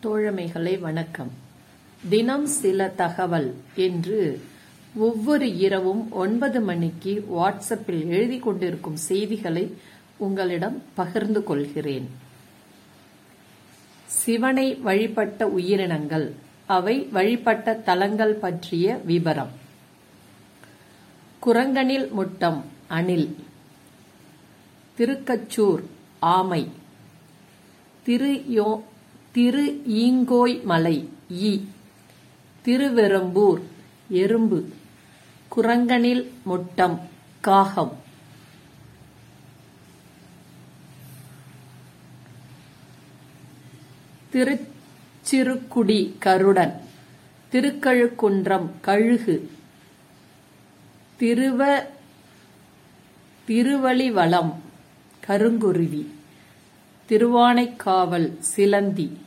தோழமைகளை வணக்கம். தினம் சில தகவல் என்று ஒவ்வொரு இரவும் ஒன்பது மணிக்கு வாட்ஸ்அப்பில் எழுதி கொண்டிருக்கும் செய்திகளை உங்களிடம் பகிர்ந்து கொள்கிறேன். சிவனை வழிபட்ட உயிரினங்கள் அவை வழிபட்ட தலங்கள் பற்றிய விபரம் குரங்கனில் முட்டம் அணில். திருக்கச்சூர் ஆமை. திரு யோ திரு ஈங்கோய் மலை ஈ. திருவெரும்பூர் எறும்பு. குரங்கனில் முட்டம் காகம். திருச்சிறுக்குடி கருடன். திருக்கழுக்குன்றம் கழுகு. திருவ திருவழிவளம் கருங்குருவி. திருவானைக்காவல் சிலந்தி.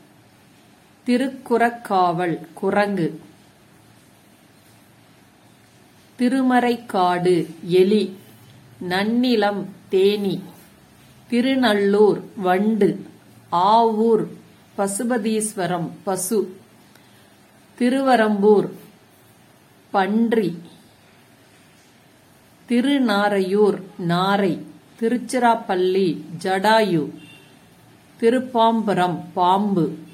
திருக்குறக்காவல் குரங்கு. திருமறைக்காடு எலி. நன்னிலம் தேனி. திருநள்ளூர் வண்டு. ஆவூர் பசுபதீஸ்வரம் பசு. திருவரம்பூர் பன்றி. திருநாரையூர் நாரை. திருச்சிராப்பள்ளி ஜடாயு. திருப்பாம்பரம் பாம்பு.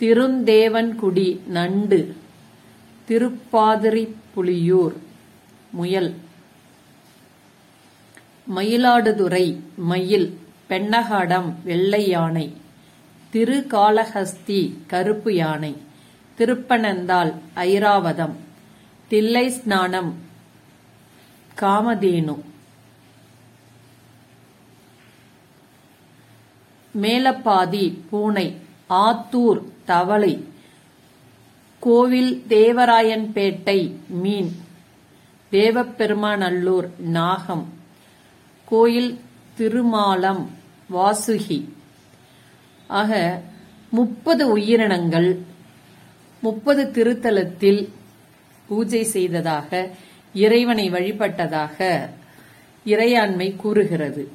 திருந்தேவன்குடி நண்டு திருப்பாதிரி புலியூர் முயல். மயிலாடுதுறை மயில் பெண்ணகாடம் வெள்ளை யானை திருகாளஹஸ்தி கருப்பு யானை திருப்பனந்தாள் ஐராவதம் தில்லை ஸ்நானம் காமதேனு. மேலப்பாதி பூனை ஆத்தூர் தவளை. கோவில் தேவராயன்பேட்டை மீன். தேவப்பெருமாநல்லூர் நாகம். கோயில் திருமாலம் வாசுகி. ஆக முப்பது உயிரினங்கள் முப்பது திருத்தலத்தில் பூஜை செய்ததாக இறைவனை வழிபட்டதாக இறையாண்மை கூறுகிறது.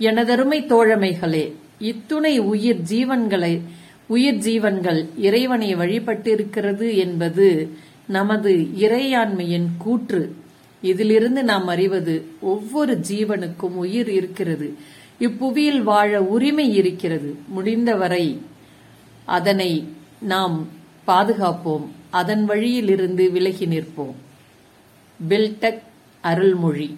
எனதருமை தோழமைகளே இத்துணை உயிர் ஜீவன்களை உயிர் ஜீவன்கள் இறைவனை வழிபட்டிருக்கிறது என்பது நமது இறையாண்மையின் கூற்று. இதிலிருந்து நாம் அறிவது ஒவ்வொரு ஜீவனுக்கும் உயிர் இருக்கிறது. இப்புவியில் வாழ உரிமை இருக்கிறது. முடிந்தவரை அதனை நாம் பாதுகாப்போம். அதன் வழியிலிருந்து விலகி நிற்போம். பில்டெக் அருள்மொழி.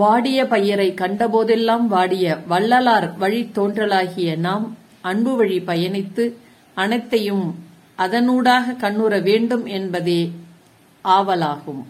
வாடிய பயிரை கண்டபோதெல்லாம் வாடிய வள்ளலார் வழி தோன்றலாகிய நாம் அன்பு வழி பயணித்து அனைத்தையும் அதனூடாக கண்ணுற வேண்டும் என்பதே ஆவலாகும்.